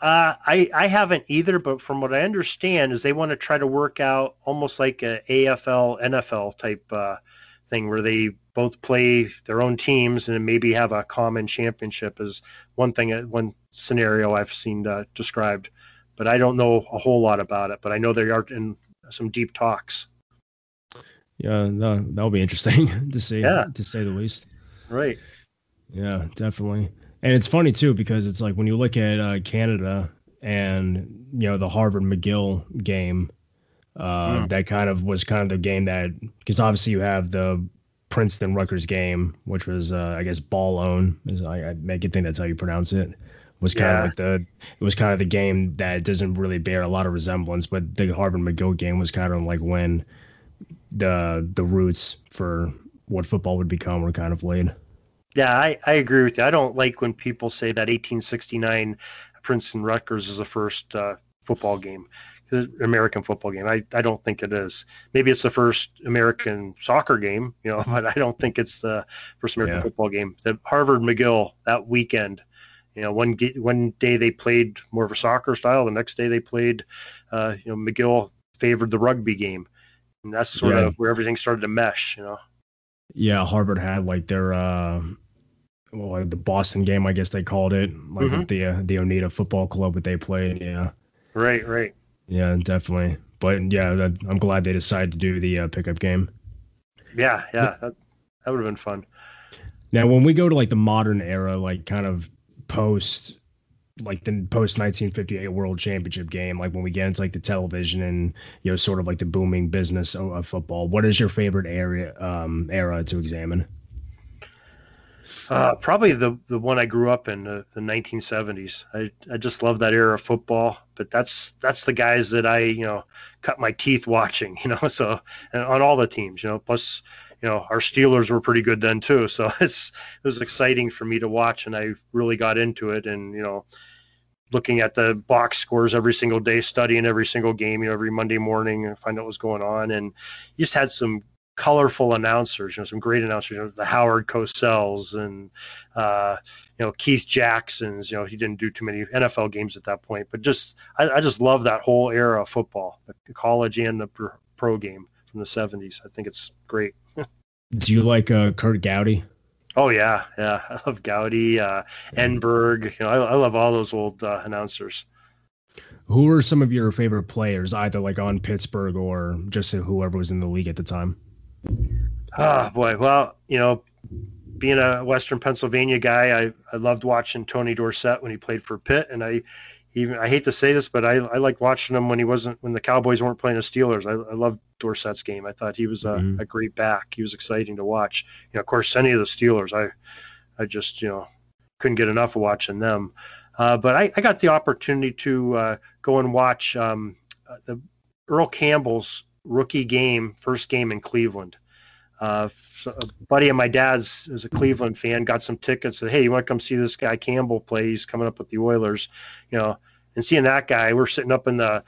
Uh, I I haven't either, but from what I understand is they want to try to work out almost like a AFL NFL type uh, thing where they both play their own teams and maybe have a common championship is one thing uh, one scenario I've seen uh, described, but I don't know a whole lot about it. But I know they are in some deep talks. Yeah, that that'll be interesting to see. Yeah. to say the least. Right. Yeah, definitely. And it's funny too because it's like when you look at uh, Canada and you know the Harvard McGill game, uh, Hmm. that kind of was kind of the game that because obviously you have the Princeton Rutgers game, which was uh, I guess ballown. Is I, I make it think that's how you pronounce it. Was kind Yeah. of like the it was kind of the game that doesn't really bear a lot of resemblance, but the Harvard McGill game was kind of like when the the roots for what football would become were kind of laid. Yeah, I, I agree with you. I don't like when people say that 1869 Princeton Rutgers is the first uh, football game, American football game. I, I don't think it is. Maybe it's the first American soccer game, you know, but I don't think it's the first American Yeah. football game. The Harvard McGill that weekend, you know, one one day they played more of a soccer style. The next day they played, uh, you know, McGill favored the rugby game, and that's sort Yeah. of where everything started to mesh. You know. Yeah, Harvard had like their uh well like the Boston game, I guess they called it, like Mhm. the uh, the Oneida Football Club that they played. Yeah, Right. Right. yeah, definitely. But yeah, that, I'm glad they decided to do the uh, pickup game. Yeah. Yeah. That that would have been fun. Now, when we go to like the modern era, like kind of post, like the post 1958 World Championship game, like when we get into like the television and you know sort of like the booming business of, football, what is your favorite area um era to examine? Uh, probably the the one I grew up in, uh, the 1970s. I, I just love that era of football. But that's that's the guys that I you know cut my teeth watching. You know, so and on all the teams. You know, plus you know our Steelers were pretty good then too. So it's it was exciting for me to watch, and I really got into it. And you know, looking at the box scores every single day, studying every single game. You know, every Monday morning and find out what's going on. And you just had some colorful announcers, you know, some great announcers, you know, the Howard Cosell's and, uh, you know, Keith Jackson's, you know, he didn't do too many NFL games at that point, but just, I, I just love that whole era of football, the college and the pro, pro game from the 70s. I think it's great. Do you like uh, Curt Gowdy? Oh, yeah. Yeah. I love Gowdy, uh, Enberg. You know, I, I love all those old uh, announcers. Who are some of your favorite players, either like on Pittsburgh or just whoever was in the league at the time? Ah, boy. Well, you know, being a Western Pennsylvania guy, I, I loved watching Tony Dorsett when he played for Pitt, and I even I hate to say this, but I I liked watching him when he wasn't when the Cowboys weren't playing the Steelers. I, I loved Dorsett's game. I thought he was a, Mhm. a great back. He was exciting to watch. You know, of course, any of the Steelers, I I just you know couldn't get enough of watching them. Uh, but I, I got the opportunity to uh, go and watch um, uh, the Earl Campbell's rookie game, first game in Cleveland. Uh, a buddy of my dad's is a Cleveland fan, got some tickets. Said, "Hey, you want to come see this guy Campbell play? He's coming up with the Oilers." You know, and seeing that guy, we're sitting up in the.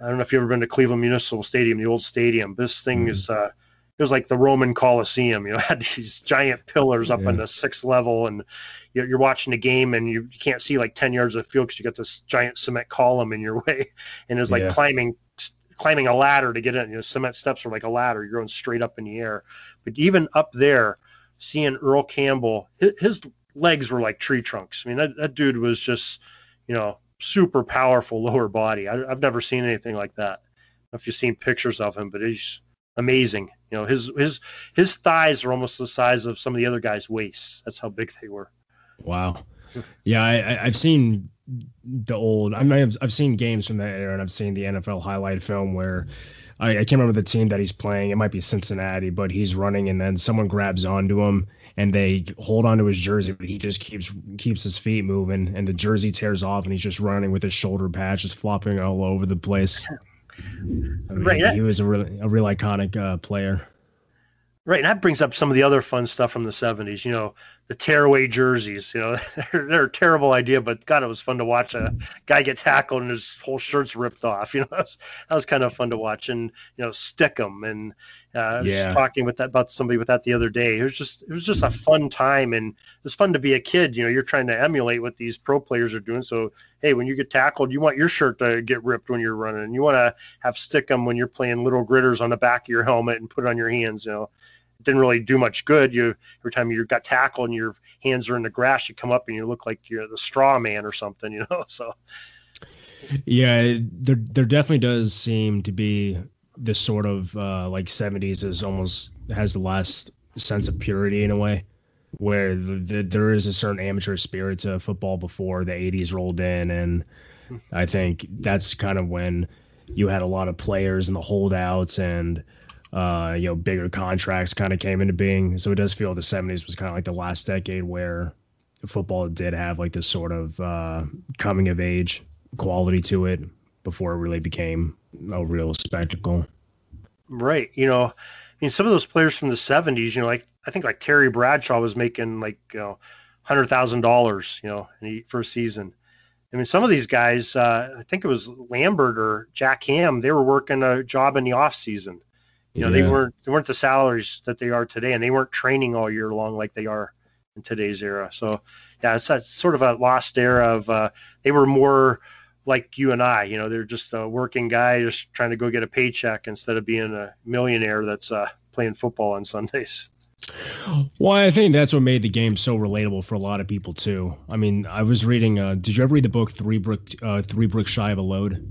I don't know if you've ever been to Cleveland Municipal Stadium, the old stadium. This thing Mhm. is uh, it was like the Roman Coliseum. You know, had these giant pillars up yeah. on the sixth level, and you're, you're watching the game, and you, you, can't see like ten yards of field because you got this giant cement column in your way, and it's like yeah. climbing climbing a ladder to get in. You know, cement steps are like a ladder. You're going straight up in the air. But even up there, seeing Earl Campbell, his, his legs were like tree trunks. I mean, that, that dude was just, you know, super powerful lower body. I, have never seen anything like that. if you've seen pictures of him, but he's amazing. You know, his his his thighs are almost the size of some of the other guys' waists. That's how big they were. Wow. Yeah, I, I've seen the old. I mean, I've, I've seen games from that era, and I've seen the NFL highlight film where I, I, can't remember the team that he's playing. It might be Cincinnati, but he's running, and then someone grabs onto him, and they hold onto his jersey, but he just keeps keeps his feet moving, and the jersey tears off, and he's just running with his shoulder patch just flopping all over the place. I mean, right, he was a real a real iconic uh, player. Right, and that brings up some of the other fun stuff from the '70s. You know, the tearaway jerseys. You know, they're, they're, a terrible idea, but God, it was fun to watch a guy get tackled and his whole shirt's ripped off. You know, that was, that was kind of fun to watch. And you know, Stickum. And uh, I was yeah. talking with that about somebody with that the other day. It was just it was just a fun time, and it was fun to be a kid. You know, you're trying to emulate what these pro players are doing. So hey, when you get tackled, you want your shirt to get ripped when you're running, and you want to have Stickum when you're playing little gritters on the back of your helmet and put it on your hands. You know didn't really do much good. You every time you got tackled and your hands are in the grass, you come up and you look like you're the straw man or something, you know. So yeah, there there definitely does seem to be this sort of uh, like '70s is almost has the last sense of purity in a way, where the, the, there is a certain amateur spirit to football before the '80s rolled in, and I think that's kind of when you had a lot of players and the holdouts and uh, you know, bigger contracts kind of came into being. So it does feel the 70s was kind of like the last decade where football did have like this sort of uh, coming of age quality to it before it really became a real spectacle. Right. You know, I mean, some of those players from the 70s, you know, like I think like Terry Bradshaw was making like, you know, $100,000, you know, for a season. I mean, some of these guys, uh, I think it was Lambert or Jack Ham, they were working a job in the off season. You know, yeah. they weren't they weren't the salaries that they are today, and they weren't training all year long like they are in today's era. So, yeah, it's that's sort of a lost era of uh, they were more like you and I. You know, they're just a working guy just trying to go get a paycheck instead of being a millionaire that's uh, playing football on Sundays. Well, I think that's what made the game so relatable for a lot of people too. I mean, I was reading. Uh, did you ever read the book Three Brick uh, Three Bricks Shy of a Load?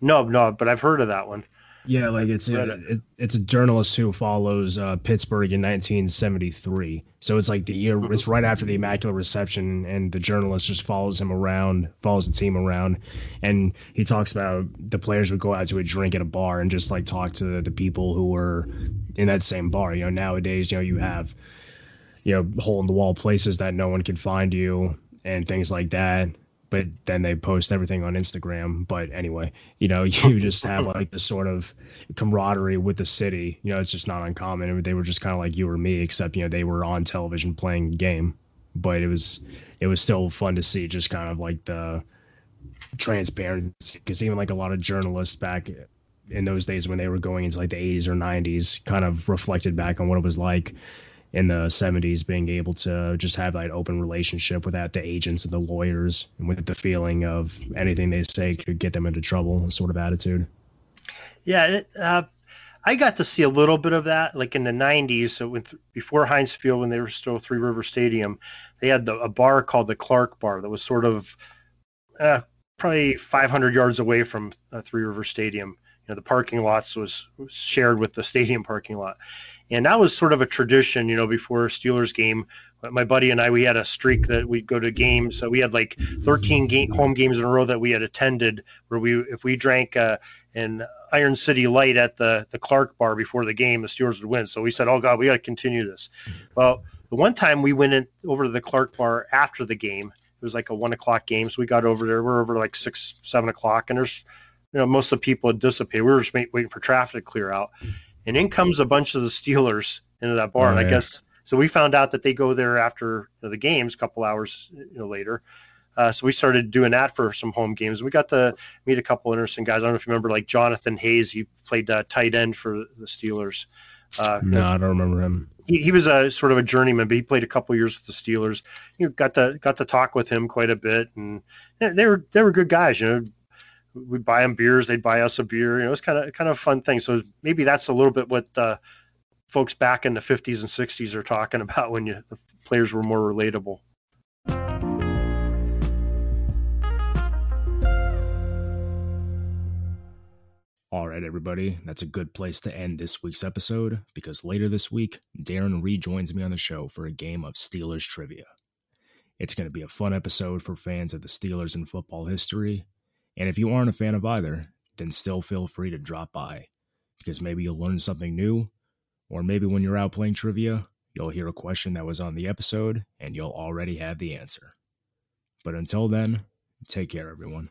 No, no, but I've heard of that one. Yeah, like it's a, it's a journalist who follows uh, Pittsburgh in 1973. So it's like the year it's right after the Immaculate Reception, and the journalist just follows him around, follows the team around, and he talks about the players would go out to a drink at a bar and just like talk to the, the people who were in that same bar. You know, nowadays, you know, you have you know hole in the wall places that no one can find you and things like that but then they post everything on Instagram. But anyway, you know, you just have like this sort of camaraderie with the city. You know, it's just not uncommon. They were just kind of like you or me, except you know they were on television playing a game. But it was it was still fun to see just kind of like the transparency because even like a lot of journalists back in those days when they were going into like the 80s or 90s kind of reflected back on what it was like in the 70s being able to just have that open relationship without the agents and the lawyers and with the feeling of anything they say could get them into trouble sort of attitude. Yeah it, uh, i got to see a little bit of that like in the 90s so when, before heinz field when they were still three river stadium they had the, a bar called the clark bar that was sort of uh, probably 500 yards away from uh, three river stadium. You know the parking lots was, was shared with the stadium parking lot and that was sort of a tradition, you know, before Steelers game. My buddy and I, we had a streak that we'd go to games. So we had like 13 game, home games in a row that we had attended, where we, if we drank uh, an Iron City Light at the the Clark Bar before the game, the Steelers would win. So we said, "Oh God, we got to continue this." Well, the one time we went in over to the Clark Bar after the game, it was like a one o'clock game, so we got over there. We're over like six, seven o'clock, and there's, you know, most of the people had dissipated. We were just waiting for traffic to clear out and in comes a bunch of the Steelers into that bar. Oh, and I guess so. We found out that they go there after the games, a couple hours you know, later. Uh, so we started doing that for some home games. We got to meet a couple interesting guys. I don't know if you remember, like Jonathan Hayes. He played uh, tight end for the Steelers. Uh, no, I don't remember him. He, he was a sort of a journeyman, but he played a couple years with the Steelers. You got to got to talk with him quite a bit, and they were they were good guys. You know, we'd buy them beers, they'd buy us a beer. You know, it's kind of kind of fun thing. So maybe that's a little bit what uh, folks back in the 50s and 60s are talking about when you the players were more relatable. All right, everybody, that's a good place to end this week's episode because later this week, Darin rejoins me on the show for a game of Steelers trivia. It's going to be a fun episode for fans of the Steelers and football history. And if you aren't a fan of either, then still feel free to drop by because maybe you'll learn something new, or maybe when you're out playing trivia, you'll hear a question that was on the episode and you'll already have the answer. But until then, take care, everyone.